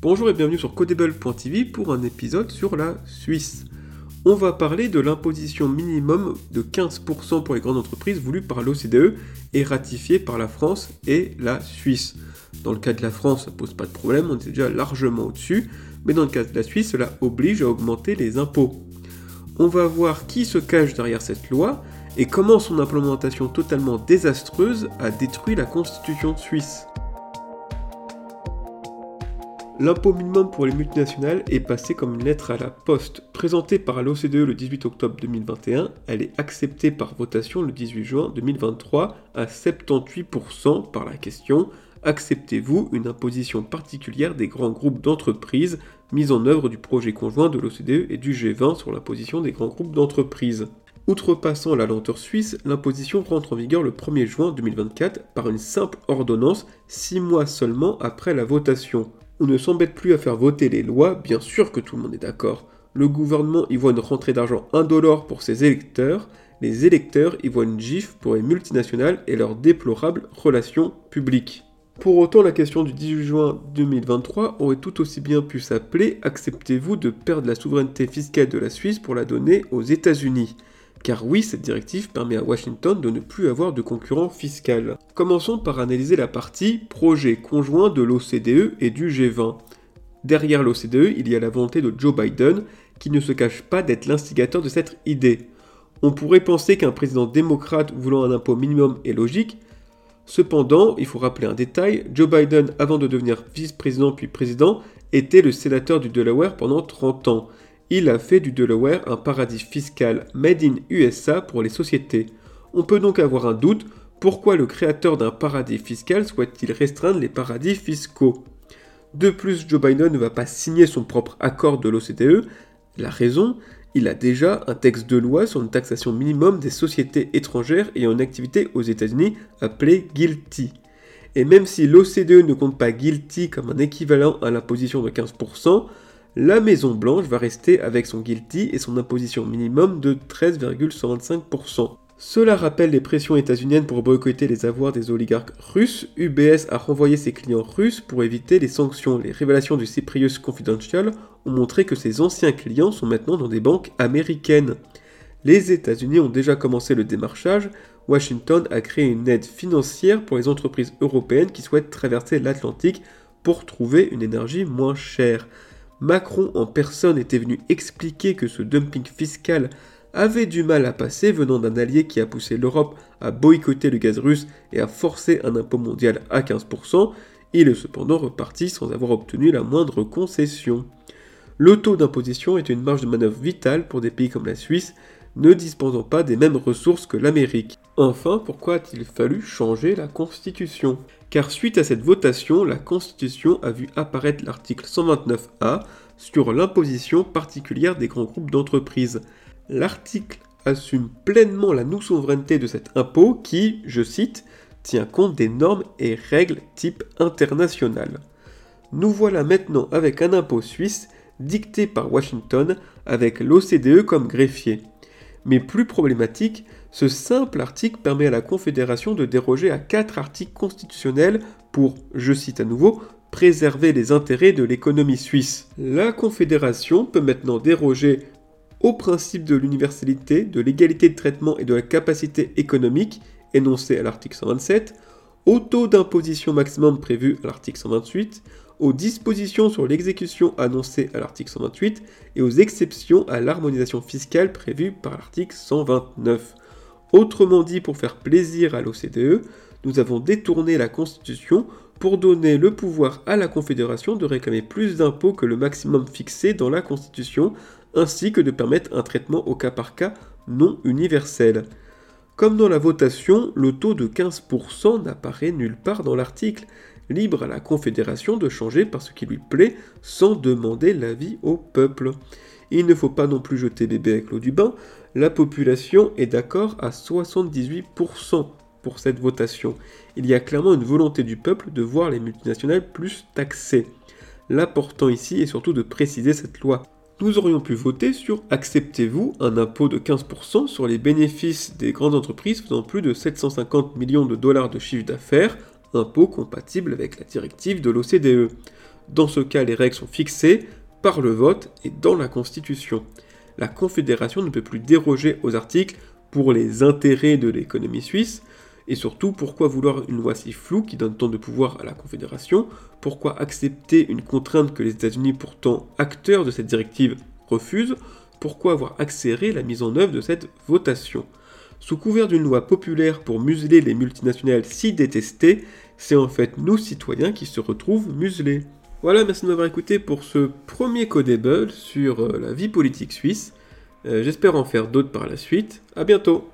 Bonjour et bienvenue sur Codable.tv pour un épisode sur la Suisse. On va parler de l'imposition minimum de 15% pour les grandes entreprises voulue par l'OCDE et ratifiée par la France et la Suisse. Dans le cas de la France, ça pose pas de problème, on est déjà largement au-dessus, mais dans le cas de la Suisse, cela oblige à augmenter les impôts. On va voir qui se cache derrière cette loi et comment son implémentation totalement désastreuse a détruit la constitution suisse. L'impôt minimum pour les multinationales est passé comme une lettre à la poste. Présentée par l'OCDE le 18 octobre 2021, elle est acceptée par votation le 18 juin 2023 à 78% par la question Acceptez-vous une imposition particulière des grands groupes d'entreprises mise en œuvre du projet conjoint de l'OCDE et du G20 sur l'imposition des grands groupes d'entreprises? Outrepassant la lenteur suisse, l'imposition rentre en vigueur le 1er juin 2024 par une simple ordonnance, 6 mois seulement après la votation. On ne s'embête plus à faire voter les lois, bien sûr que tout le monde est d'accord. Le gouvernement y voit une rentrée d'argent indolore pour ses électeurs, les électeurs y voient une gifle pour les multinationales et leurs déplorables relations publiques. Pour autant, la question du 18 juin 2023 aurait tout aussi bien pu s'appeler Acceptez-vous de perdre la souveraineté fiscale de la Suisse pour la donner aux États-Unis? Car oui, cette directive permet à Washington de ne plus avoir de concurrent fiscal. Commençons par analyser la partie projet conjoint de l'OCDE et du G20. Derrière l'OCDE, il y a la volonté de Joe Biden, qui ne se cache pas d'être l'instigateur de cette idée. On pourrait penser qu'un président démocrate voulant un impôt minimum est logique, cependant, il faut rappeler un détail, Joe Biden, avant de devenir vice-président puis président, était le sénateur du Delaware pendant 30 ans il a fait du Delaware un paradis fiscal made in USA pour les sociétés. On peut donc avoir un doute, pourquoi le créateur d'un paradis fiscal souhaite-t-il restreindre les paradis fiscaux? De plus, Joe Biden ne va pas signer son propre accord de l'OCDE. La raison, il a déjà un texte de loi sur une taxation minimum des sociétés étrangères ayant une activité aux États-Unis appelé GILTI. Et même si l'OCDE ne compte pas GILTI comme un équivalent à l'imposition de 15%, la Maison Blanche va rester avec son guilty et son imposition minimum de 13,125%. Cela rappelle les pressions états-uniennes pour boycotter les avoirs des oligarques russes. UBS a renvoyé ses clients russes pour éviter les sanctions. Les révélations du Cyprus Confidential ont montré que ses anciens clients sont maintenant dans des banques américaines. Les États-Unis ont déjà commencé le démarchage. Washington a créé une aide financière pour les entreprises européennes qui souhaitent traverser l'Atlantique pour trouver une énergie moins chère. Macron en personne était venu expliquer que ce dumping fiscal avait du mal à passer venant d'un allié qui a poussé l'Europe à boycotter le gaz russe et à forcer un impôt mondial à 15%, il est cependant reparti sans avoir obtenu la moindre concession. Le taux d'imposition est une marge de manœuvre vitale pour des pays comme la Suisse, ne disposant pas des mêmes ressources que l'Amérique. Enfin, pourquoi a-t-il fallu changer la Constitution? Car suite à cette votation, la Constitution a vu apparaître l'article 129A sur l'imposition particulière des grands groupes d'entreprises. L'article assume pleinement la nous-souveraineté de cet impôt qui, je cite, tient compte des normes et règles type international. Nous voilà maintenant avec un impôt suisse dicté par Washington avec l'OCDE comme greffier. Mais plus problématique, ce simple article permet à la Confédération de déroger à quatre articles constitutionnels pour, je cite à nouveau, préserver les intérêts de l'économie suisse. La Confédération peut maintenant déroger au principe de l'universalité, de l'égalité de traitement et de la capacité économique énoncé à l'article 127, au taux d'imposition maximum prévu à l'article 128, aux dispositions sur l'exécution annoncées à l'article 128 et aux exceptions à l'harmonisation fiscale prévue par l'article 129. Autrement dit, pour faire plaisir à l'OCDE, nous avons détourné la Constitution pour donner le pouvoir à la Confédération de réclamer plus d'impôts que le maximum fixé dans la Constitution, ainsi que de permettre un traitement au cas par cas non universel. Comme dans la votation, le taux de 15% n'apparaît nulle part dans l'article, libre à la Confédération de changer par ce qui lui plaît sans demander l'avis au peuple. Il ne faut pas non plus jeter bébé avec l'eau du bain, la population est d'accord à 78% pour cette votation. Il y a clairement une volonté du peuple de voir les multinationales plus taxées. L'important ici est surtout de préciser cette loi. Nous aurions pu voter sur acceptez-vous un impôt de 15% sur les bénéfices des grandes entreprises faisant plus de 750 millions de dollars de chiffre d'affaires impôt compatible avec la directive de l'OCDE. Dans ce cas, les règles sont fixées par le vote et dans la Constitution. La Confédération ne peut plus déroger aux articles pour les intérêts de l'économie suisse, et surtout, pourquoi vouloir une loi si floue qui donne tant de pouvoir à la Confédération? Pourquoi accepter une contrainte que les États-Unis, pourtant acteurs de cette directive, refusent? Pourquoi avoir accéléré la mise en œuvre de cette votation? Sous couvert d'une loi populaire pour museler les multinationales si détestées, c'est en fait nous citoyens qui se retrouvent muselés. Voilà, merci de m'avoir écouté pour ce premier Codable sur euh, la vie politique suisse. Euh, j'espère en faire d'autres par la suite. A bientôt